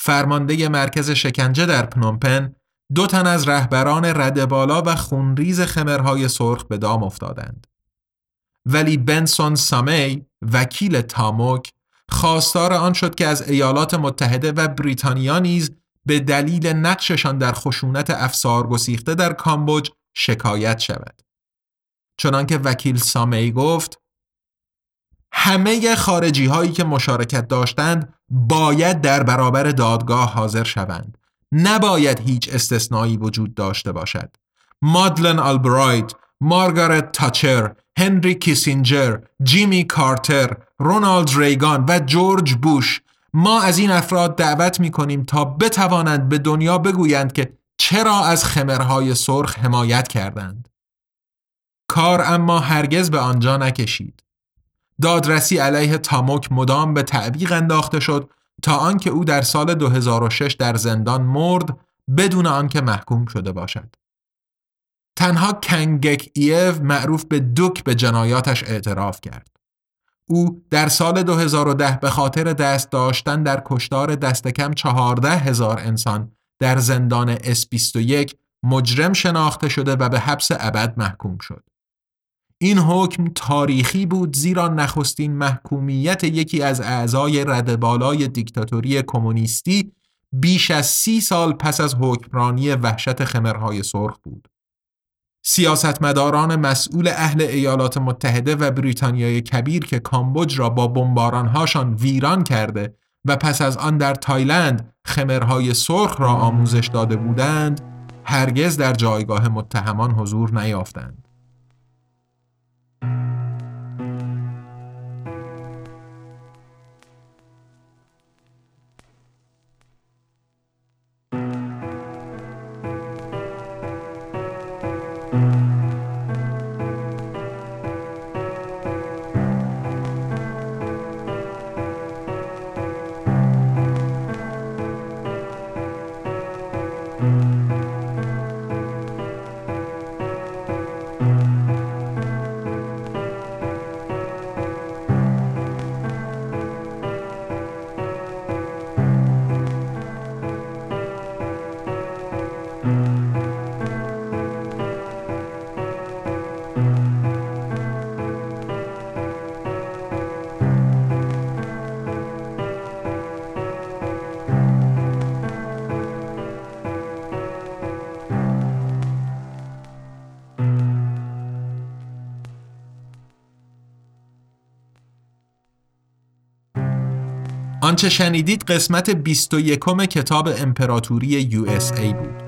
فرمانده مرکز شکنجه در پنومپن دو تن از رهبران رده بالا و خونریز خمرهای سرخ به دام افتادند. ولی بنسون سامی وکیل تا موک خواستار آن شد که از ایالات متحده و بریتانیا نیز به دلیل نقششان در خشونت افسار گسیخته در کامبوج شکایت شود. چنانکه وکیل سامی گفت همه خارجی هایی که مشارکت داشتند باید در برابر دادگاه حاضر شوند. نباید هیچ استثنایی وجود داشته باشد. مادلن آلبرایت، مارگارت تاچر، هنری کیسینجر، جیمی کارتر، رونالد ریگان و جورج بوش ما از این افراد دعوت می کنیم تا بتوانند به دنیا بگویند که چرا از خمرهای سرخ حمایت کردند. کار اما هرگز به آنجا نکشید. دادرسی علیه تاموک مدام به تعویق انداخته شد تا آنکه او در سال 2006 در زندان مرد بدون آنکه محکوم شده باشد. تنها کنگک ایو معروف به دوک به جنایاتش اعتراف کرد. او در سال 2010 به خاطر دست داشتن در کشتار دست کم 14 هزار انسان در زندان S21 مجرم شناخته شده و به حبس ابد محکوم شد. این حکم تاریخی بود زیرا نخستین محکومیت یکی از اعضای ردبالای دیکتاتوری کمونیستی بیش از سی سال پس از حکمرانی وحشت خمرهای سرخ بود. سیاستمداران مسئول اهل ایالات متحده و بریتانیای کبیر که کامبوج را با بمبارانهاشان ویران کرده و پس از آن در تایلند خمرهای سرخ را آموزش داده بودند هرگز در جایگاه متهمان حضور نیافتند. Thank you. آنچه شنیدید قسمت 21 کتاب امپراتوری USA بود.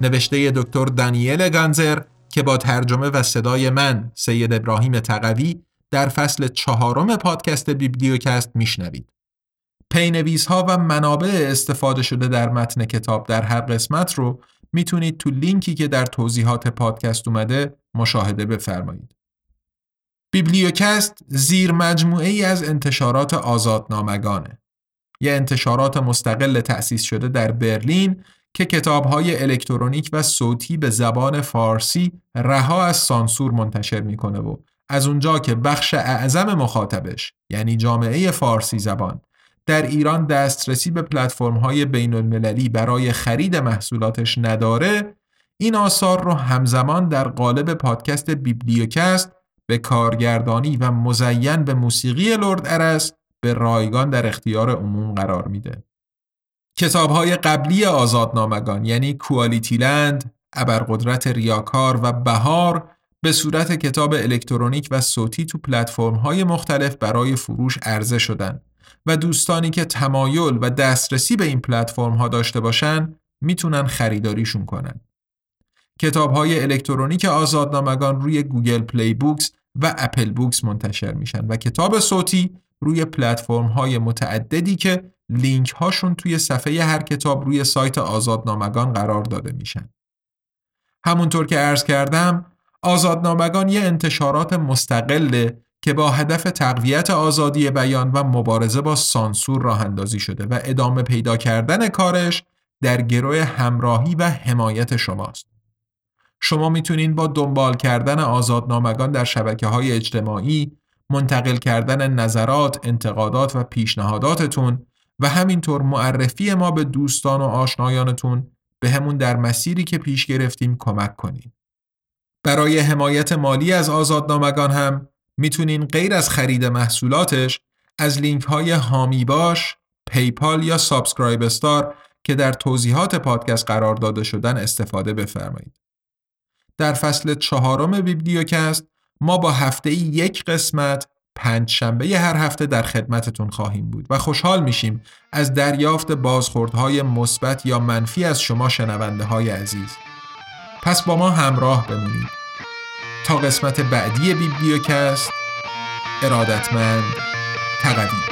نوشته دکتر دانیل گانسر که با ترجمه و صدای من سید ابراهیم تقوی در فصل چهارم پادکست بیبلیوکست میشنوید. پی‌نویس ها و منابع استفاده شده در متن کتاب در هر قسمت رو می‌تونید تو لینکی که در توضیحات پادکست اومده مشاهده بفرمایید. بیبلیوکست زیر مجموعه ای از انتشارات آزادنامگانه. یه انتشارات مستقل تأسیس شده در برلین که کتابهای الکترونیک و صوتی به زبان فارسی رها از سانسور منتشر می‌کنه و از اونجا که بخش اعظم مخاطبش یعنی جامعه فارسی زبان در ایران دسترسی به پلتفرم های بین المللی برای خرید محصولاتش نداره این آثار رو همزمان در قالب پادکست بیبلیوکست به کارگردانی و مزین به موسیقی لرد ارس به رایگان در اختیار عموم قرار میده. کتاب های قبلی آزادنامگان یعنی کوالیتی لند، ابرقدرت ریاکار و بهار به صورت کتاب الکترونیک و صوتی تو پلتفرم های مختلف برای فروش عرضه شدن و دوستانی که تمایل و دسترسی به این پلتفرم ها داشته باشن می‌تونن خریداریشون کنن. کتاب های الکترونیک آزادنامگان روی Google Play Books و Apple Books منتشر میشن و کتاب صوتی روی پلتفرم های متعددی که لینک هاشون توی صفحه هر کتاب روی سایت آزادنامگان قرار داده میشن. همونطور که عرض کردم آزادنامگان یه انتشارات مستقله که با هدف تقویت آزادی بیان و مبارزه با سانسور راه اندازی شده و ادامه پیدا کردن کارش در گروه همراهی و حمایت شماست. شما می‌تونین با دنبال کردن آزادنامگان در شبکه های اجتماعی، منتقل کردن نظرات، انتقادات و پیشنهاداتتون و همینطور معرفی ما به دوستان و آشنایانتون به همون در مسیری که پیش گرفتیم کمک کنید. برای حمایت مالی از آزادنامگان هم می‌تونین غیر از خرید محصولاتش از لینک های حامی باش، PayPal یا SubscribeStar که در توضیحات پادکست قرار داده شدن استفاده بفرمایید. در فصل چهارم بیبلیوکست ما با هفته یک قسمت پنج شنبه هر هفته در خدمتتون خواهیم بود و خوشحال میشیم از دریافت بازخوردهای مثبت یا منفی از شما شنونده های عزیز. پس با ما همراه بمونید. تا قسمت بعدی بیبلیوکست ارادتمند تقویم